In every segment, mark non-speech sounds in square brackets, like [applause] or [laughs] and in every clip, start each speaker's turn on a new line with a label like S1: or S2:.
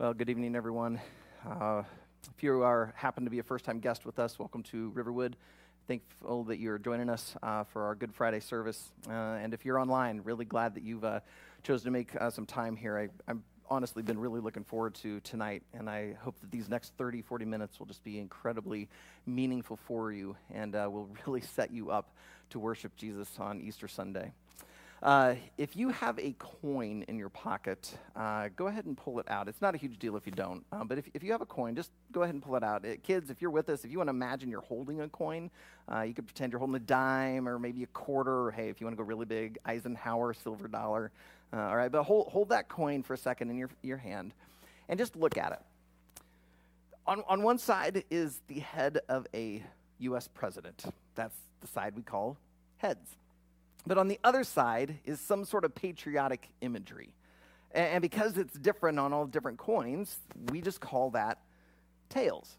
S1: Well, good evening, everyone. Uh, if you are happen to be a first-time guest with us, welcome to Riverwood. Thankful that you're joining us uh, for our Good Friday service. Uh, and if you're online, really glad that you've uh, chosen to make uh, some time here. I, I've honestly been really looking forward to tonight, and I hope that these next 30, 40 minutes will just be incredibly meaningful for you and uh, will [laughs] really set you up to worship Jesus on Easter Sunday. Uh, if you have a coin in your pocket, uh, go ahead and pull it out. It's not a huge deal if you don't, uh, but if, if you have a coin, just go ahead and pull it out. Uh, kids, if you're with us, if you want to imagine you're holding a coin, uh, you could pretend you're holding a dime or maybe a quarter, or hey, if you want to go really big, Eisenhower silver dollar. Uh, all right, but hold, hold that coin for a second in your, your hand and just look at it. On, on one side is the head of a U.S. president. That's the side we call heads. But on the other side is some sort of patriotic imagery. And because it's different on all different coins, we just call that tails.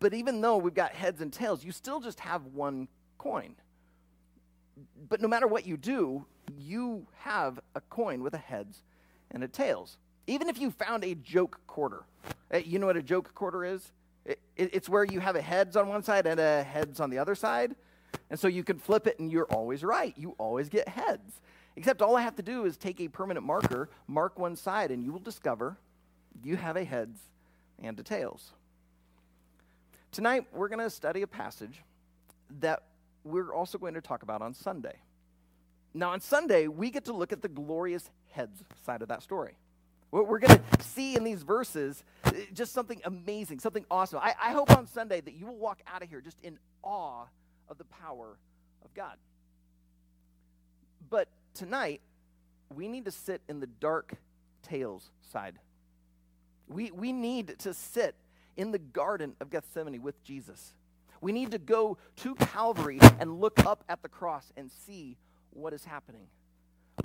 S1: But even though we've got heads and tails, you still just have one coin. But no matter what you do, you have a coin with a heads and a tails. Even if you found a joke quarter, eh, you know what a joke quarter is? It's where you have a heads on one side and a heads on the other side. And so you can flip it and you're always right. You always get heads. Except all I have to do is take a permanent marker, mark one side, and you will discover you have a heads and a tails. Tonight, we're going to study a passage that we're also going to talk about on Sunday. Now, on Sunday, we get to look at the glorious heads side of that story. What we're going to see in these verses eh, just something amazing, something awesome. I, I hope on Sunday that you will walk out of here just in awe of the power of God. But tonight, we need to sit in the dark tails side. We, we need to sit in the Garden of Gethsemane with Jesus. We need to go to Calvary and look up at the cross and see what is happening.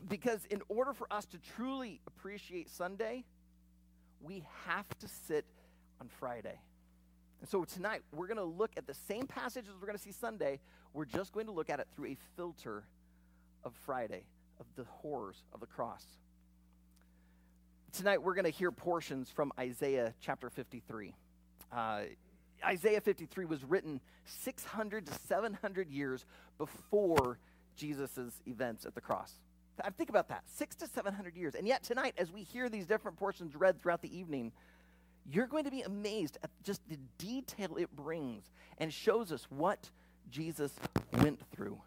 S1: Because in order for us to truly appreciate Sunday, we have to sit on Friday. And so tonight, we're going to look at the same passages we're going to see Sunday. We're just going to look at it through a filter of Friday, of the horrors of the cross. Tonight, we're going to hear portions from Isaiah chapter 53. Uh, Isaiah 53 was written 600 to 700 years before Jesus' events at the cross. Think about that six to 700 years. And yet, tonight, as we hear these different portions read throughout the evening, you're going to be amazed at just the detail it brings and shows us what Jesus went through.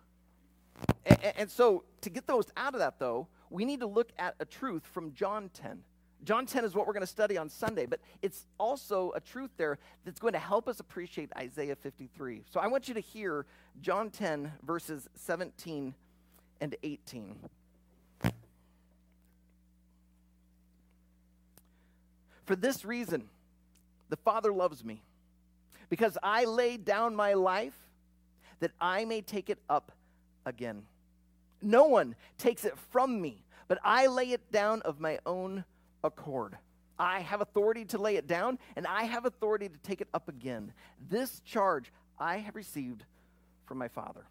S1: And, and, so, to get those out of that, though, we need to look at a truth from John 10. John 10 is what we're going to study on Sunday, but it's also a truth there that's going to help us appreciate Isaiah 53. So, I want you to hear John 10, verses 17 and 18. For this reason, the Father loves me, because I laid down my life that I may take it up again. No one takes it from me, but I lay it down of my own accord. I have authority to lay it down, and I have authority to take it up again. This charge I have received from my Father.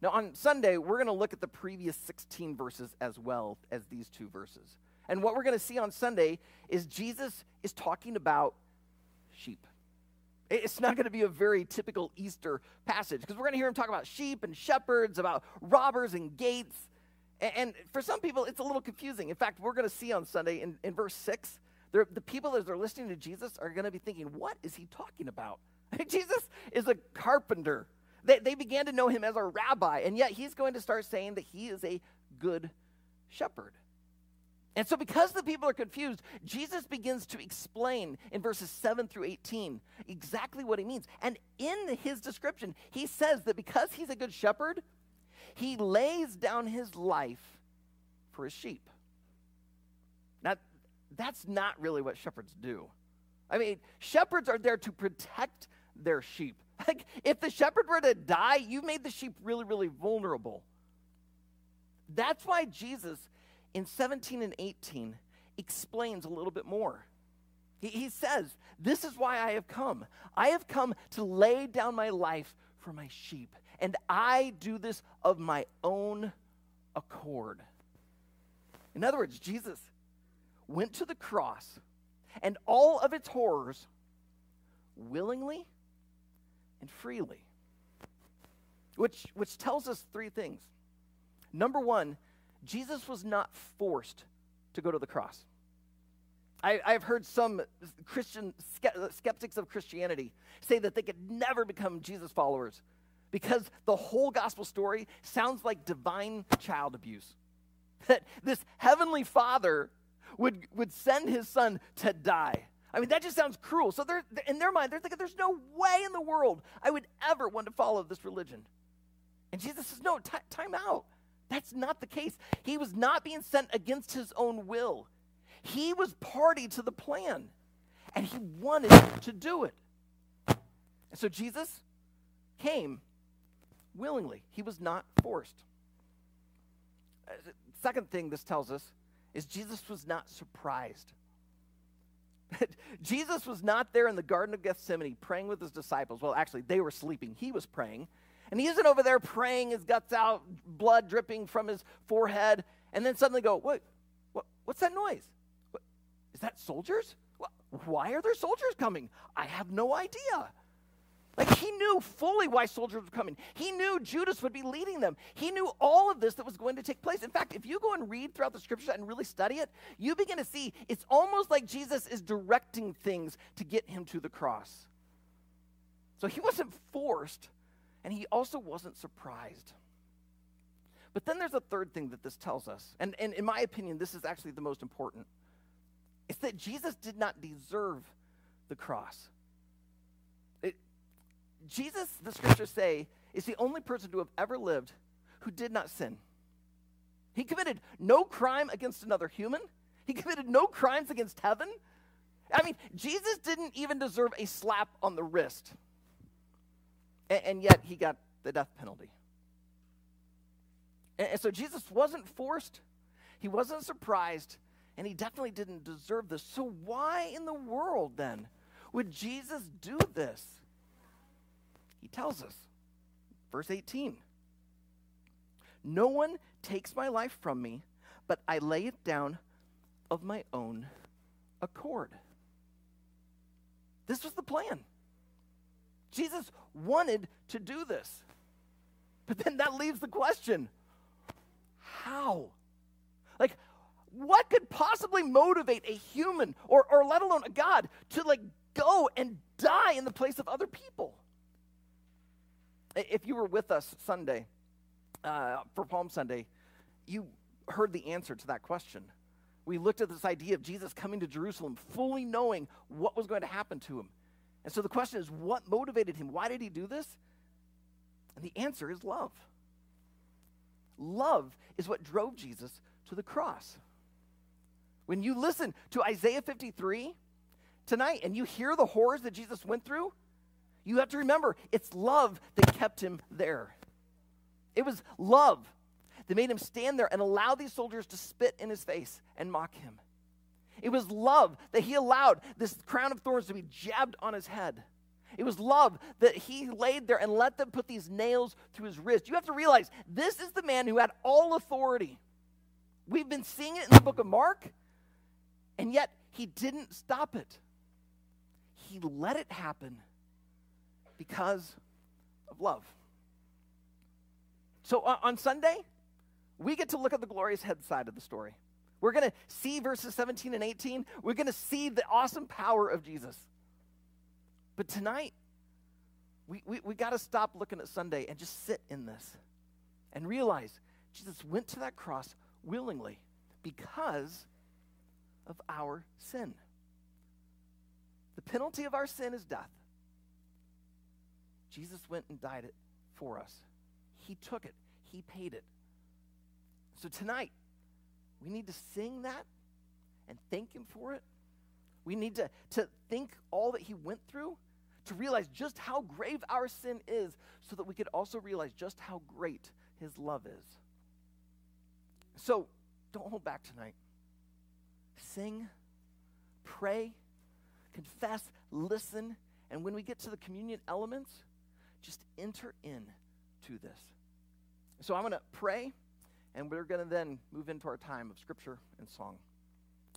S1: Now, on Sunday, we're going to look at the previous 16 verses as well as these two verses. And what we're going to see on Sunday is Jesus is talking about sheep. It's not going to be a very typical Easter passage because we're going to hear him talk about sheep and shepherds, about robbers and gates. And for some people, it's a little confusing. In fact, we're going to see on Sunday in, in verse 6, the people as they're listening to Jesus are going to be thinking, what is he talking about? [laughs] Jesus is a carpenter. They, they began to know him as a rabbi, and yet he's going to start saying that he is a good shepherd. And so, because the people are confused, Jesus begins to explain in verses 7 through 18 exactly what he means. And in his description, he says that because he's a good shepherd, he lays down his life for his sheep. Now, that's not really what shepherds do. I mean, shepherds are there to protect their sheep. [laughs] Like, if the shepherd were to die, you made the sheep really, really vulnerable. That's why Jesus in 17 and 18 explains a little bit more. He, he says, This is why I have come. I have come to lay down my life for my sheep, and I do this of my own accord. In other words, Jesus went to the cross and all of its horrors willingly and freely. Which, which tells us three things. Number one, Jesus was not forced to go to the cross. I, have heard some Christian skeptics of Christianity say that they could never become Jesus followers because the whole gospel story sounds like divine child abuse. [laughs] That this heavenly father would, would send his son to die. I mean, that just sounds cruel. So they're, in their mind, they're thinking, there's no way in the world I would ever want to follow this religion. And Jesus says, no, t- time out. That's not the case. He was not being sent against his own will. He was party to the plan, and he wanted to do it. And so Jesus came willingly, he was not forced. Uh, second thing this tells us is Jesus was not surprised. [laughs] Jesus was not there in the Garden of Gethsemane praying with his disciples. Well, actually, they were sleeping. He was praying. And he isn't over there praying, his guts out, blood dripping from his forehead, and then suddenly go, what, what what's that noise? What, is that soldiers? Why are there soldiers coming? I have no idea. Like he knew fully why soldiers were coming. He knew Judas would be leading them. He knew all of this that was going to take place. In fact, if you go and read throughout the scriptures and really study it, you begin to see it's almost like Jesus is directing things to get him to the cross. So he wasn't forced and he also wasn't surprised. But then there's a third thing that this tells us. And, and in my opinion, this is actually the most important. It's that Jesus did not deserve the cross. It, Jesus, the scriptures say, is the only person to have ever lived who did not sin. He committed no crime against another human, he committed no crimes against heaven. I mean, Jesus didn't even deserve a slap on the wrist and, and yet he got the death penalty. And, and so Jesus wasn't forced, he wasn't surprised, and he definitely didn't deserve this. So, why in the world then would Jesus do this? He tells us, verse 18 No one takes my life from me, but I lay it down of my own accord. This was the plan. Jesus wanted to do this. But then that leaves the question how? Like, what could possibly motivate a human or, or let alone a God to like go and die in the place of other people? If you were with us Sunday uh, for Palm Sunday, you heard the answer to that question. We looked at this idea of Jesus coming to Jerusalem fully knowing what was going to happen to him. And so the question is, what motivated him? Why did he do this? And the answer is love. Love is what drove Jesus to the cross. When you listen to Isaiah 53 tonight and you hear the horrors that Jesus went through, you have to remember it's love that kept him there. It was love that made him stand there and allow these soldiers to spit in his face and mock him. It was love that he allowed this crown of thorns to be jabbed on his head. It was love that he laid there and let them put these nails through his wrist. You have to realize this is the man who had all authority. We've been seeing it in the book of Mark, and yet he didn't stop it. He let it happen because of love. So uh, on Sunday, we get to look at the glorious head side of the story. We're going to see verses 17 and 18. We're going to see the awesome power of Jesus. But tonight, we, we, we got to stop looking at Sunday and just sit in this and realize Jesus went to that cross willingly because of our sin. The penalty of our sin is death. Jesus went and died it for us. He took it, He paid it. So tonight, we need to sing that and thank Him for it. We need to, to think all that He went through to realize just how grave our sin is so that we could also realize just how great His love is. So don't hold back tonight. Sing, pray, confess, listen, and when we get to the communion elements, just enter in to this. So I'm going to pray. And we're going to then move into our time of scripture and song.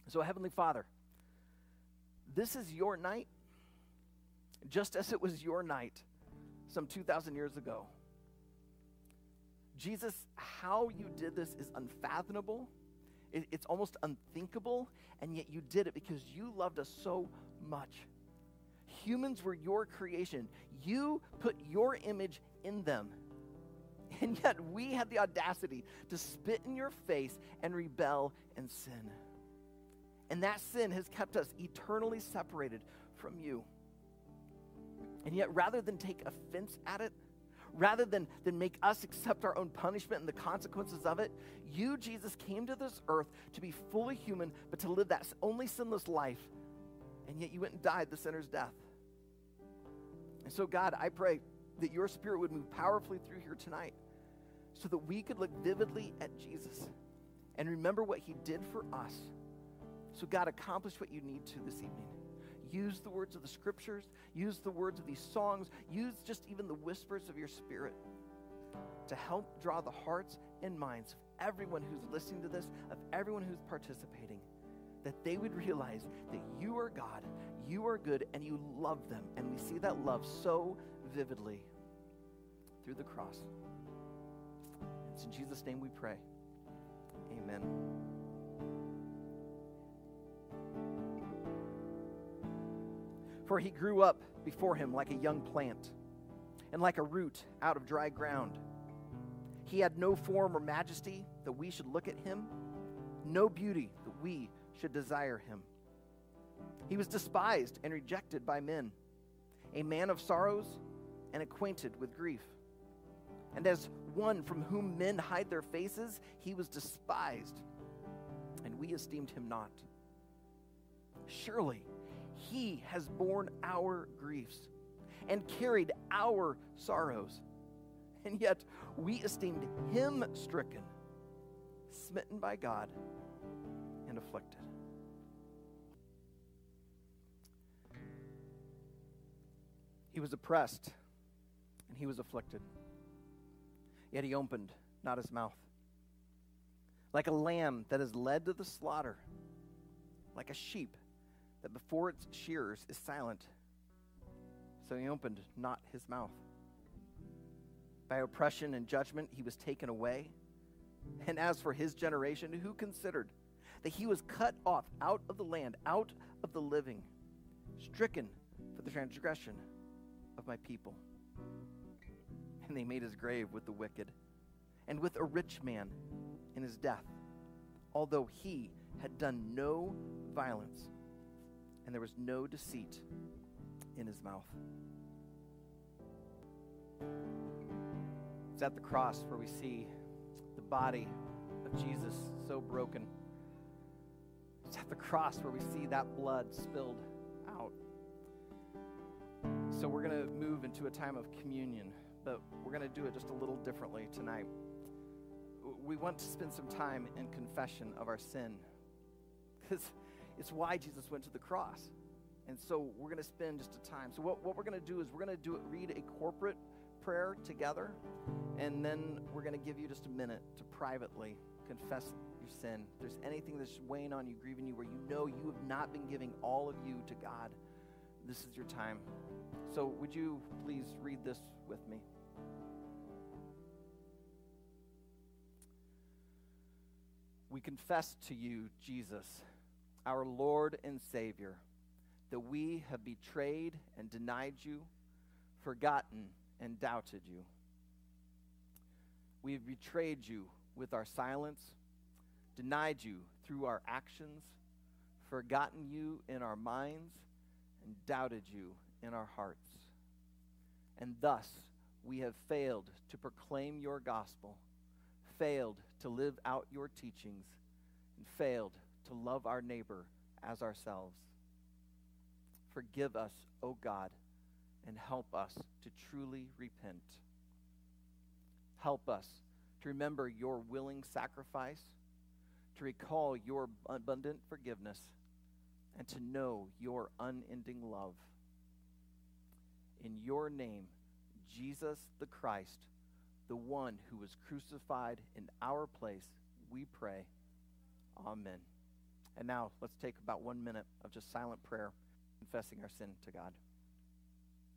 S1: So, Heavenly Father, this is your night, just as it was your night some 2,000 years ago. Jesus, how you did this is unfathomable. It, it's almost unthinkable, and yet you did it because you loved us so much. Humans were your creation. You put your image in them. [laughs] And yet we had the audacity to spit in your face and rebel and sin. And that sin has kept us eternally separated from you. And yet, rather than take offense at it, rather than, than make us accept our own punishment and the consequences of it, you, Jesus, came to this earth to be fully human, but to live that only sinless life. And yet you went and died the sinner's death. And so, God, I pray that your spirit would move powerfully through here tonight so that we could look vividly at Jesus and remember what he did for us. So, God, accomplish what you need to this evening. Use the words of the scriptures, use the words of these songs, use just even the whispers of your spirit to help draw the hearts and minds of everyone who's listening to this, of everyone who's participating, that they would realize that you are God, you are good, and you love them. And we see that love so vividly through the cross. It's in Jesus' name we pray. Amen. For he grew up before him like a young plant, and like a root out of dry ground. He had no form or majesty that we should look at him, no beauty that we should desire him. He was despised and rejected by men, a man of sorrows and acquainted with grief. And as one from whom men hide their faces, he was despised, and we esteemed him not. Surely he has borne our griefs and carried our sorrows, and yet we esteemed him stricken, smitten by God, and afflicted. He was oppressed he was afflicted. Yet he opened not his mouth. Like a lamb that is led to the slaughter, like a sheep that before its shearers is silent. So he opened not his mouth. By oppression and judgment he was taken away. And as for his generation, who considered that he was cut off out of the land, out of the living, stricken for the transgression of my people? And they made his grave with the wicked and with a rich man in his death, although he had done no violence and there was no deceit in his mouth. It's at the cross where we see the body of Jesus so broken. It's at the cross where we see that blood spilled out. So we're going to move into a time of communion, but we're going to do it just a little differently tonight. We want to spend some time in confession of our sin. [laughs] Because it's why Jesus went to the cross. And so we're going to spend just a time. So what, what we're going to do is we're going to do it, read a corporate prayer together, and then we're going to give you just a minute to privately confess your sin. If there's anything that's weighing on you, grieving you, where you know you have not been giving all of you to God, this is your time. So would you please read this with me? We confess to you, Jesus our Lord and Savior, that we have betrayed and denied you, forgotten and doubted you. We have betrayed you with our silence, denied you through our actions, forgotten you in our minds, and doubted you in our hearts. And thus we have failed to proclaim your gospel, failed to live out your teachings, and failed to love our neighbor as ourselves. Forgive us, O God, and help us to truly repent. Help us to remember your willing sacrifice, to recall your abundant forgiveness, and to know your unending love. In your name, Jesus the Christ, the one who was crucified in our place, we pray. Amen. And now let's take about one minute of just silent prayer, confessing our sin to God.